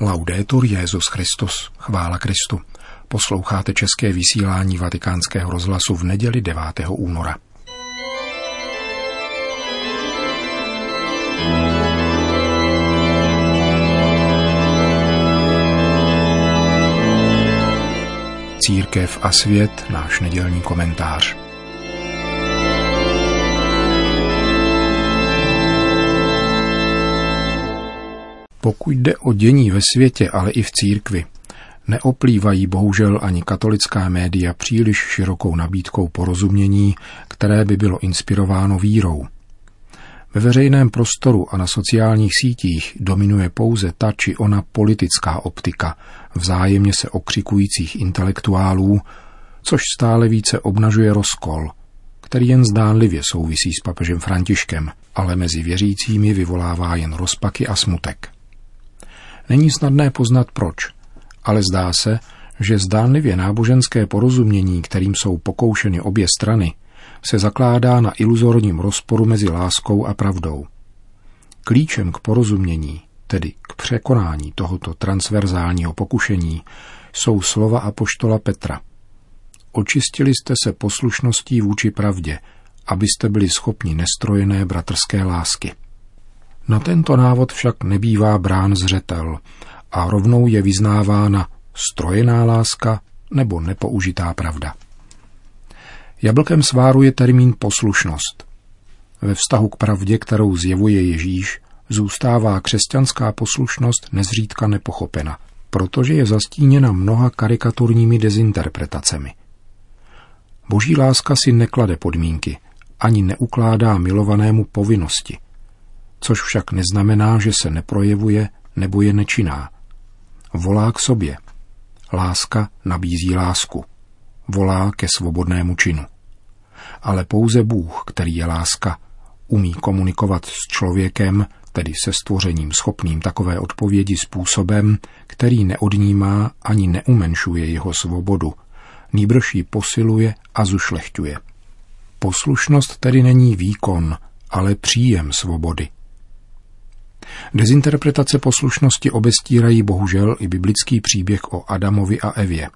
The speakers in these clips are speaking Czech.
Laudetur Jezus Christus, chvála Kristu. Posloucháte české vysílání Vatikánského rozhlasu v neděli 9. února. Církev a svět, náš nedělní komentář. Pokud jde o dění ve světě, ale i v církvi, neoplývají bohužel ani katolická média příliš širokou nabídkou porozumění, které by bylo inspirováno vírou. Ve veřejném prostoru a na sociálních sítích dominuje pouze ta či ona politická optika vzájemně se okřikujících intelektuálů, což stále více obnažuje rozkol, který jen zdánlivě souvisí s papežem Františkem, ale mezi věřícími vyvolává jen rozpaky a smutek. Není snadné poznat proč, ale zdá se, že zdánlivě náboženské porozumění, kterým jsou pokoušeny obě strany, se zakládá na iluzorním rozporu mezi láskou a pravdou. Klíčem k porozumění, tedy k překonání tohoto transverzálního pokušení, jsou slova apoštola Petra. Očistili jste se poslušností vůči pravdě, abyste byli schopni nestrojené bratrské lásky. Na tento návod však nebývá brán zřetel a rovnou je vyznávána strojená láska nebo nepoužitá pravda. Jablkem sváru je termín poslušnost. Ve vztahu k pravdě, kterou zjevuje Ježíš, zůstává křesťanská poslušnost nezřídka nepochopena, protože je zastíněna mnoha karikaturními dezinterpretacemi. Boží láska si neklade podmínky, ani neukládá milovanému povinnosti což však neznamená, že se neprojevuje nebo je nečinná. Volá k sobě. Láska nabízí lásku. Volá ke svobodnému činu. Ale pouze Bůh, který je láska, umí komunikovat s člověkem, tedy se stvořením schopným takové odpovědi způsobem, který neodnímá ani neumenšuje jeho svobodu, nýbrž ji posiluje a zušlechťuje. Poslušnost tedy není výkon, ale příjem svobody. Dezinterpretace poslušnosti obestírají bohužel i biblický příběh o Adamovi a Evě.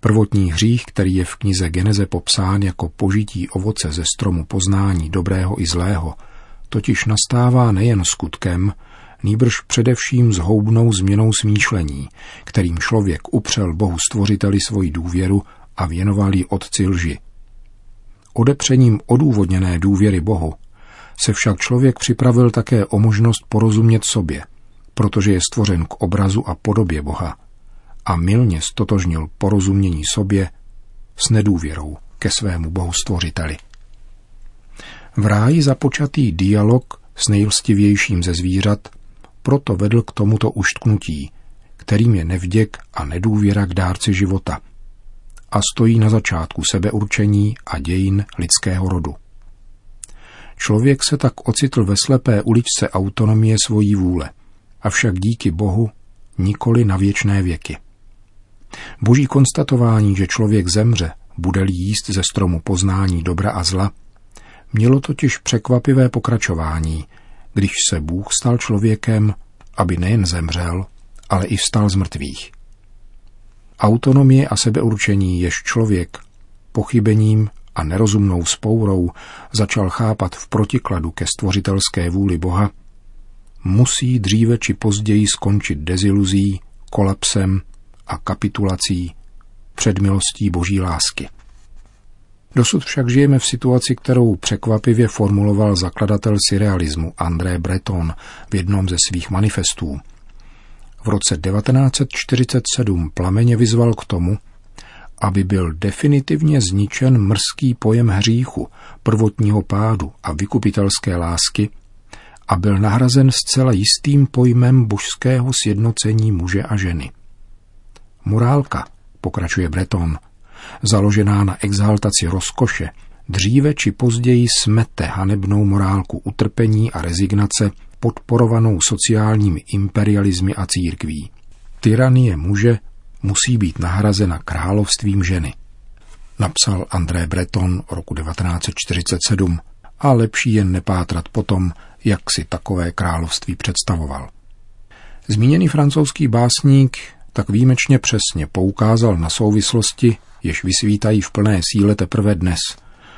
Prvotní hřích, který je v knize Geneze popsán jako požití ovoce ze stromu poznání dobrého i zlého, totiž nastává nejen skutkem, nýbrž především zhoubnou změnou smýšlení, kterým člověk upřel Bohu stvořiteli svoji důvěru a věnoval ji otci lži. Odepřením odůvodněné důvěry Bohu se však člověk připravil také o možnost porozumět sobě, protože je stvořen k obrazu a podobě Boha a milně stotožnil porozumění sobě s nedůvěrou ke svému Bohu stvořiteli. V ráji započatý dialog s nejlstivějším ze zvířat proto vedl k tomuto uštknutí, kterým je nevděk a nedůvěra k dárci života a stojí na začátku sebeurčení a dějin lidského rodu. Člověk se tak ocitl ve slepé uličce autonomie svojí vůle, avšak díky Bohu nikoli na věčné věky. Boží konstatování, že člověk zemře, bude-li jíst ze stromu poznání dobra a zla, mělo totiž překvapivé pokračování, když se Bůh stal člověkem, aby nejen zemřel, ale i vstal z mrtvých. Autonomie a sebeurčení, jež člověk pochybením a nerozumnou spourou začal chápat v protikladu ke stvořitelské vůli Boha, musí dříve či později skončit deziluzí, kolapsem a kapitulací před milostí boží lásky. Dosud však žijeme v situaci, kterou překvapivě formuloval zakladatel surrealismu André Breton v jednom ze svých manifestů. V roce 1947 plameně vyzval k tomu, aby byl definitivně zničen mrzký pojem hříchu, prvotního pádu a vykupitelské lásky a byl nahrazen zcela jistým pojmem božského sjednocení muže a ženy. Morálka, pokračuje Breton, založená na exaltaci rozkoše, dříve či později smete hanebnou morálku utrpení a rezignace podporovanou sociálními imperializmy a církví. Tyranie muže musí být nahrazena královstvím ženy. Napsal André Breton roku 1947 a lepší jen nepátrat potom, jak si takové království představoval. Zmíněný francouzský básník tak výjimečně přesně poukázal na souvislosti, jež vysvítají v plné síle teprve dnes,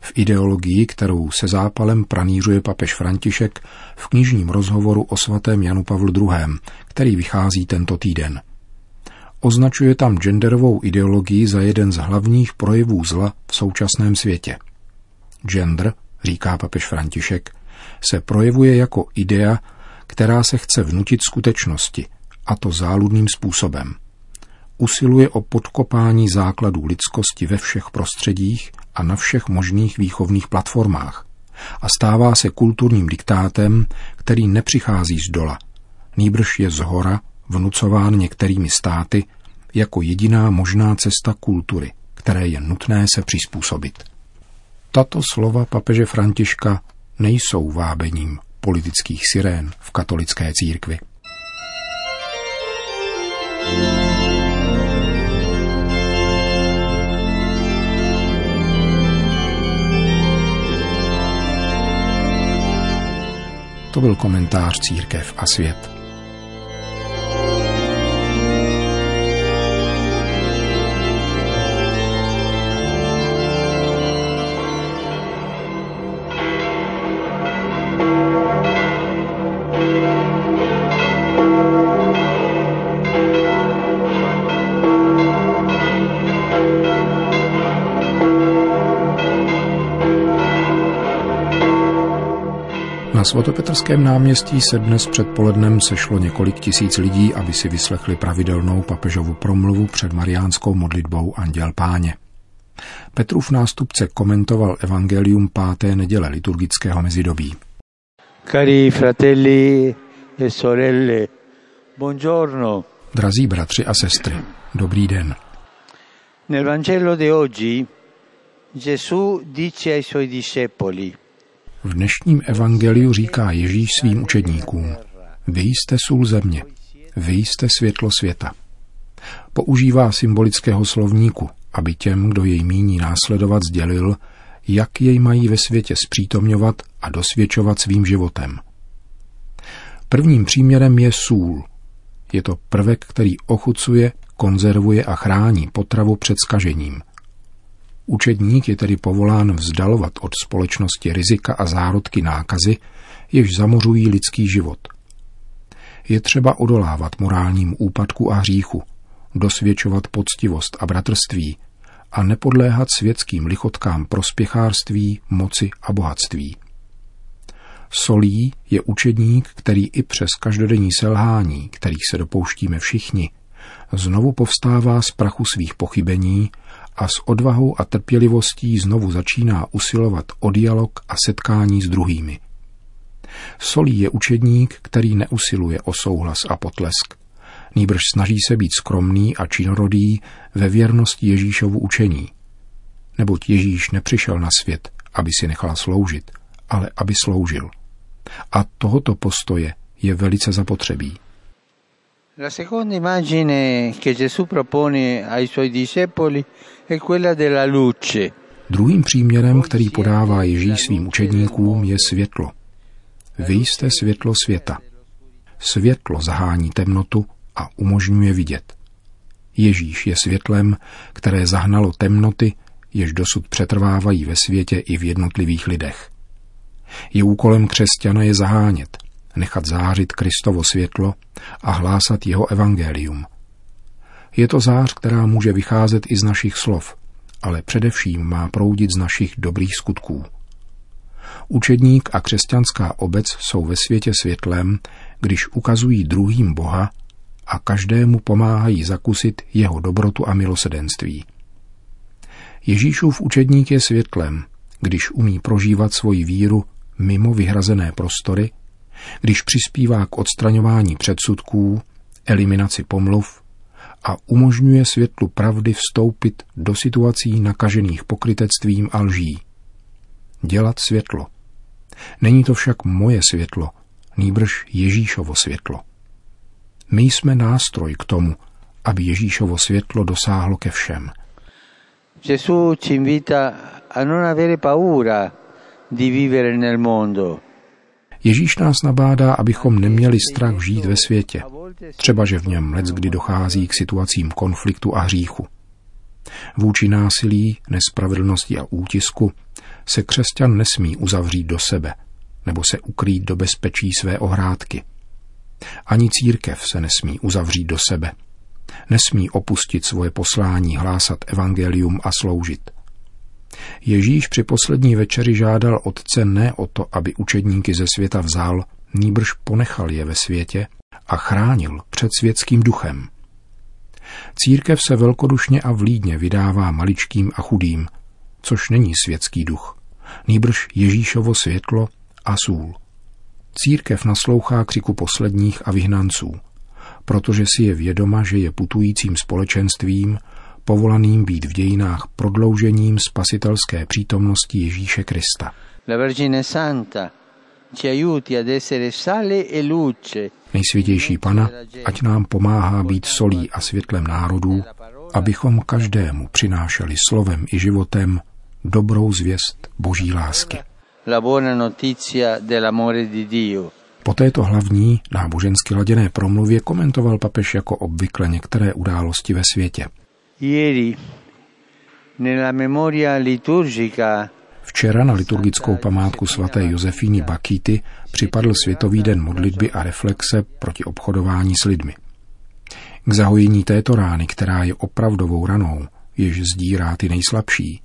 v ideologii, kterou se zápalem pranířuje papež František v knižním rozhovoru o svatém Janu Pavlu II., který vychází tento týden. Označuje tam genderovou ideologii za jeden z hlavních projevů zla v současném světě. Gender, říká papež František, se projevuje jako idea, která se chce vnutit skutečnosti, a to záludným způsobem. Usiluje o podkopání základů lidskosti ve všech prostředích a na všech možných výchovných platformách a stává se kulturním diktátem, který nepřichází z dola, nýbrž je z hora vnucován některými státy jako jediná možná cesta kultury, které je nutné se přizpůsobit. Tato slova papeže Františka nejsou vábením politických sirén v katolické církvi. To byl komentář Církev a svět. Na svatopetrském náměstí se dnes předpolednem sešlo několik tisíc lidí, aby si vyslechli pravidelnou papežovu promluvu před mariánskou modlitbou Anděl Páně. Petrův nástupce komentoval evangelium páté neděle liturgického mezidobí. Cari fratelli e sorelle, buongiorno. Drazí bratři a sestry, dobrý den. Nel Vangelo di oggi Gesù dice ai suoi discepoli v dnešním evangeliu říká Ježíš svým učedníkům, vy jste sůl země, vy jste světlo světa. Používá symbolického slovníku, aby těm, kdo jej míní následovat, sdělil, jak jej mají ve světě zpřítomňovat a dosvědčovat svým životem. Prvním příměrem je sůl. Je to prvek, který ochucuje, konzervuje a chrání potravu před skažením – Učedník je tedy povolán vzdalovat od společnosti rizika a zárodky nákazy, jež zamořují lidský život. Je třeba odolávat morálním úpadku a hříchu, dosvědčovat poctivost a bratrství a nepodléhat světským lichotkám prospěchárství, moci a bohatství. Solí je učedník, který i přes každodenní selhání, kterých se dopouštíme všichni, znovu povstává z prachu svých pochybení a s odvahou a trpělivostí znovu začíná usilovat o dialog a setkání s druhými. Solí je učedník, který neusiluje o souhlas a potlesk. Nýbrž snaží se být skromný a činorodý ve věrnosti Ježíšovu učení. Neboť Ježíš nepřišel na svět, aby si nechal sloužit, ale aby sloužil. A tohoto postoje je velice zapotřebí. La seconda immagine che Gesù propone ai suoi discepoli è quella della luce. Druhým příměrem, který podává Ježíš svým učedníkům, je světlo. Vy jste světlo světa. Světlo zahání temnotu a umožňuje vidět. Ježíš je světlem, které zahnalo temnoty, jež dosud přetrvávají ve světě i v jednotlivých lidech. Je úkolem křesťana je zahánět – nechat zářit Kristovo světlo a hlásat jeho evangelium. Je to zář, která může vycházet i z našich slov, ale především má proudit z našich dobrých skutků. Učedník a křesťanská obec jsou ve světě světlem, když ukazují druhým Boha a každému pomáhají zakusit jeho dobrotu a milosedenství. Ježíšův učedník je světlem, když umí prožívat svoji víru mimo vyhrazené prostory když přispívá k odstraňování předsudků, eliminaci pomluv a umožňuje světlu pravdy vstoupit do situací nakažených pokrytectvím a lží. Dělat světlo. Není to však moje světlo, nýbrž Ježíšovo světlo. My jsme nástroj k tomu, aby Ježíšovo světlo dosáhlo ke všem. Gesù ci invita a non avere paura di vivere nel mondo, Ježíš nás nabádá, abychom neměli strach žít ve světě, třeba že v něm let kdy dochází k situacím konfliktu a hříchu. Vůči násilí, nespravedlnosti a útisku se křesťan nesmí uzavřít do sebe nebo se ukrýt do bezpečí své ohrádky. Ani církev se nesmí uzavřít do sebe. Nesmí opustit svoje poslání hlásat evangelium a sloužit. Ježíš při poslední večeri žádal Otce ne o to, aby učedníky ze světa vzal, nýbrž ponechal je ve světě a chránil před světským duchem. Církev se velkodušně a vlídně vydává maličkým a chudým, což není světský duch, nýbrž Ježíšovo světlo a sůl. Církev naslouchá křiku posledních a vyhnanců, protože si je vědoma, že je putujícím společenstvím, povolaným být v dějinách prodloužením spasitelské přítomnosti Ježíše Krista. La Vergine Santa ci aiuti ad essere sale e luce Nejsvětější Pana, ať nám pomáhá být solí a světlem národů, abychom každému přinášeli slovem i životem dobrou zvěst Boží lásky. la buona notizia dell'amore di Dio. Po této hlavní nábožensky laděné promluvě komentoval papež jako obvykle některé události ve světě. Včera na liturgickou památku svaté Josefíny Bakýty připadl Světový den modlitby a reflexe proti obchodování s lidmi. K zahojení této rány, která je opravdovou ranou, jež zdírá ty nejslabší,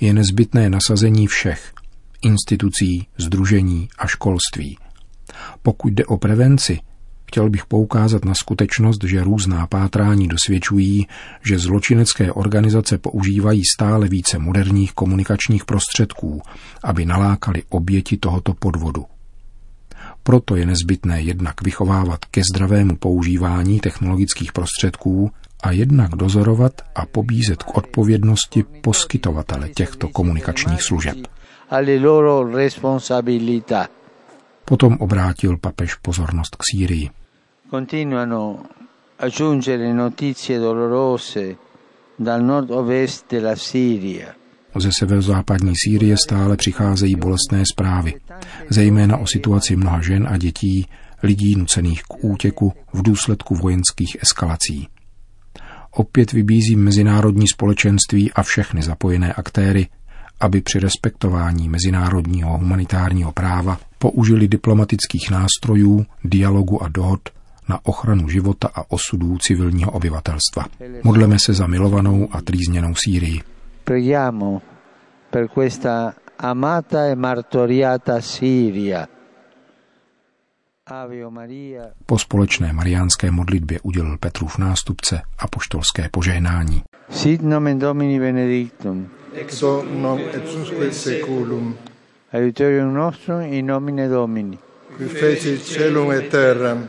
je nezbytné nasazení všech, institucí, združení a školství. Pokud jde o prevenci, chtěl bych poukázat na skutečnost, že různá pátrání dosvědčují, že zločinecké organizace používají stále více moderních komunikačních prostředků, aby nalákali oběti tohoto podvodu. Proto je nezbytné jednak vychovávat ke zdravému používání technologických prostředků a jednak dozorovat a pobízet k odpovědnosti poskytovatele těchto komunikačních služeb. Potom obrátil papež pozornost k Sýrii. Continuano a giungere notizie dolorose dal nord-ovest della Siria. Ze severozápadní Sýrie stále přicházejí bolestné zprávy, zejména o situaci mnoha žen a dětí, lidí nucených k útěku v důsledku vojenských eskalací. Opět vybízím mezinárodní společenství a všechny zapojené aktéry, aby při respektování mezinárodního humanitárního práva použili diplomatických nástrojů, dialogu a dohod na ochranu života a osudů civilního obyvatelstva. Modleme se za milovanou a trýzněnou Sýrii. Preghiamo per questa amata e martoriata Siria. Ave o Maria. Po společné mariánské modlitbě udělil Petrův nástupce a poštolské požehnání. Sit nomen Domini benedictum. ex hoc nunc et usque seculum, Aiutorium nostrum in nomine Domini. qui fecit celum et terram,